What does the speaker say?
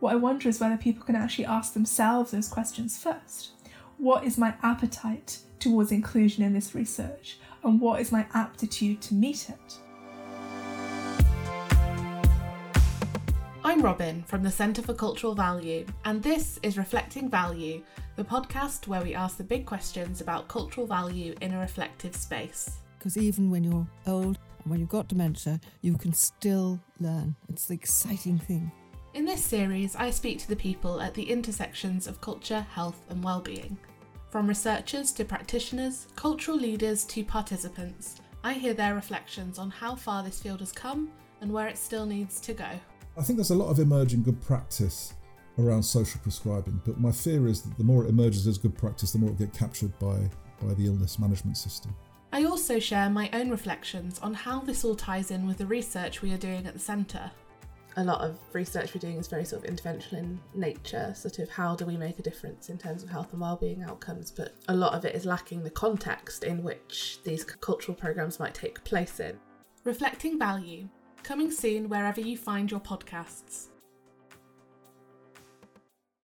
What I wonder is whether people can actually ask themselves those questions first. What is my appetite towards inclusion in this research? And what is my aptitude to meet it? I'm Robin from the Centre for Cultural Value, and this is Reflecting Value, the podcast where we ask the big questions about cultural value in a reflective space. Because even when you're old and when you've got dementia, you can still learn. It's the exciting thing. In this series, I speak to the people at the intersections of culture, health, and well-being. From researchers to practitioners, cultural leaders to participants, I hear their reflections on how far this field has come and where it still needs to go. I think there's a lot of emerging good practice around social prescribing, but my fear is that the more it emerges as good practice, the more it will get captured by, by the illness management system. I also share my own reflections on how this all ties in with the research we are doing at the centre. A lot of research we're doing is very sort of interventional in nature, sort of how do we make a difference in terms of health and well-being outcomes, but a lot of it is lacking the context in which these cultural programs might take place in. Reflecting Value, coming soon wherever you find your podcasts.